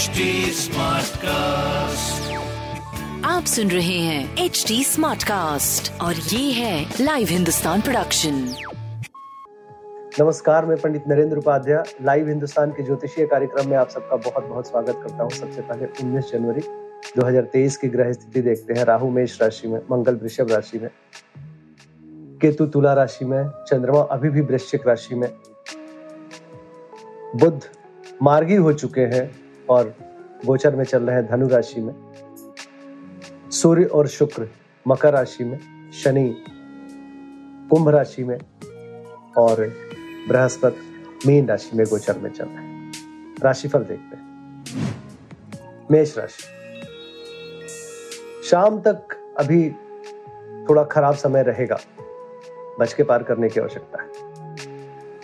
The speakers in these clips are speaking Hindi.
HD Smartcast. आप सुन रहे हैं एच डी स्मार्ट कास्ट और ये है लाइव हिंदुस्तान प्रोडक्शन नमस्कार मैं पंडित नरेंद्र उपाध्याय लाइव हिंदुस्तान के ज्योतिषीय कार्यक्रम में आप सबका बहुत बहुत स्वागत करता हूँ। सबसे पहले 19 जनवरी 2023 की ग्रह स्थिति देखते हैं। राहु मेष राशि में मंगल वृषभ राशि में केतु तुला राशि में चंद्रमा अभी भी वृश्चिक राशि में। बुद्ध मार्गी हो चुके हैं और गोचर में चल रहे हैं धनु राशि में, सूर्य और शुक्र मकर राशि में, शनि कुंभ राशि में और बृहस्पति मीन राशि में गोचर में चल रहे हैं। राशिफल देखते हैं। मेष राशि। शाम तक अभी थोड़ा खराब समय रहेगा, बच के पार करने की आवश्यकता है।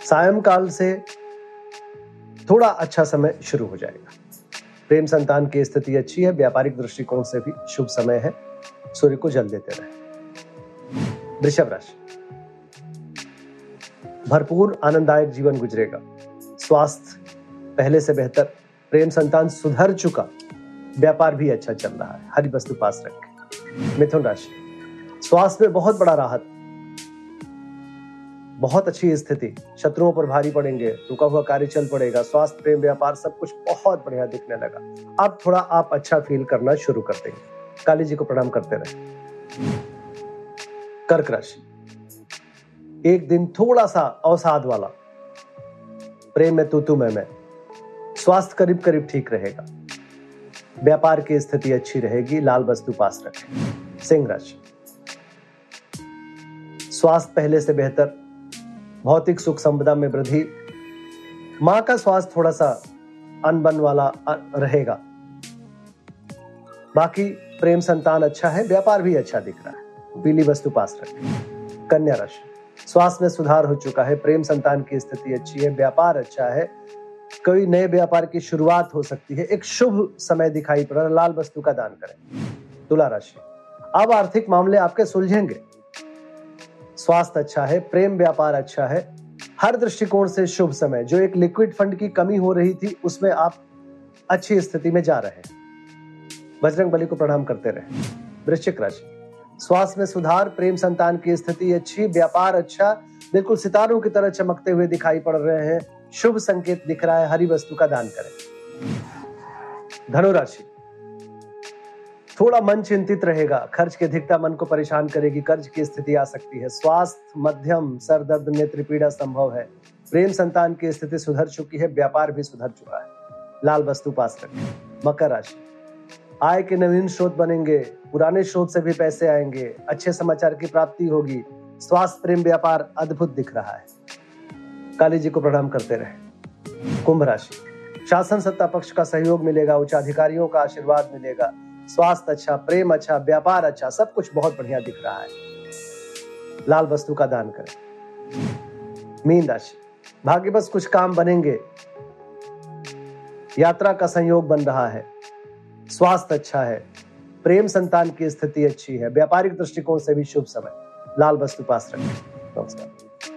सायंकाल से थोड़ा अच्छा समय शुरू हो जाएगा। प्रेम संतान की स्थिति अच्छी है, व्यापारिक दृष्टिकोण से भी शुभ समय है। सूर्य को जल देते रहे। वृषभ राशि। भरपूर आनंददायक जीवन गुजरेगा। स्वास्थ्य पहले से बेहतर, प्रेम संतान सुधर चुका। व्यापार भी अच्छा चल रहा है। हरी वस्तु पास रखें। मिथुन राशि। स्वास्थ्य में बहुत बड़ा राहत। बहुत अच्छी स्थिति। शत्रुओं पर भारी पड़ेंगे, रुका हुआ कार्य चल पड़ेगा, स्वास्थ्य, प्रेम, व्यापार सब कुछ बहुत बढ़िया दिखने लगा। अब थोड़ा आप अच्छा फील करना शुरू कर देंगे। काली जी को प्रणाम करते रहे। कर्क राशि। एक दिन थोड़ा सा अवसाद वाला। प्रेम में तू तू, मैं मैं। स्वास्थ्य करीब करीब ठीक रहेगा। व्यापार की स्थिति अच्छी रहेगी, लाल वस्तु पास रखें। सिंह राशि। स्वास्थ्य पहले से बेहतर भौतिक सुख संपदा में वृद्धि। माँ का स्वास्थ्य थोड़ा सा अनबन वाला रहेगा। बाकी प्रेम संतान अच्छा है, व्यापार भी अच्छा दिख रहा है। पीली वस्तु पास रखें। कन्या राशि। स्वास्थ्य में सुधार हो चुका है, प्रेम संतान की स्थिति अच्छी है, व्यापार अच्छा है। कोई नए व्यापार की शुरुआत हो सकती है। एक शुभ समय दिखाई पड़ रहा लाल वस्तु का दान करें। तुला राशि। अब आर्थिक मामले आपके सुलझेंगे। स्वास्थ्य अच्छा है, प्रेम व्यापार अच्छा है। हर दृष्टिकोण से शुभ समय। जो एक लिक्विड फंड की कमी हो रही थी, उसमें आप अच्छी स्थिति में जा रहे हैं। बजरंग बली को प्रणाम करते रहे। वृश्चिक राशि। स्वास्थ्य में सुधार, प्रेम संतान की स्थिति अच्छी, व्यापार अच्छा बिल्कुल सितारों की तरह चमकते हुए दिखाई पड़ रहे हैं। शुभ संकेत दिख रहा है, हरी वस्तु का दान करें। धनुराशि थोड़ा मन चिंतित रहेगा। खर्च की अधिकता मन को परेशान करेगी। कर्ज की स्थिति आ सकती है। स्वास्थ्य, मध्यम सर दर्द नेत्र पीड़ा संभव है। प्रेम संतान की स्थिति सुधर चुकी है। व्यापार भी सुधर चुका है। लाल वस्तु पास रखें। मकर राशि। आय के नवीन स्रोत बनेंगे। पुराने स्रोत से भी पैसे आएँगे। अच्छे समाचार की प्राप्ति होगी। स्वास्थ्य, प्रेम, व्यापार अद्भुत दिख रहा है। काली जी को प्रणाम करते रहे। कुंभ राशि। शासन सत्ता पक्ष का सहयोग मिलेगा। उच्च अधिकारियों का आशीर्वाद मिलेगा। स्वास्थ्य अच्छा प्रेम अच्छा व्यापार अच्छा सब कुछ बहुत बढ़िया दिख रहा है। लाल वस्तु का दान करें। मीन राशि। भाग्य बस कुछ काम बनेंगे। यात्रा का संयोग बन रहा है। स्वास्थ्य अच्छा है। प्रेम संतान की स्थिति अच्छी है। व्यापारिक दृष्टिकोण से भी शुभ समय। लाल वस्तु पास रखें। नमस्कार।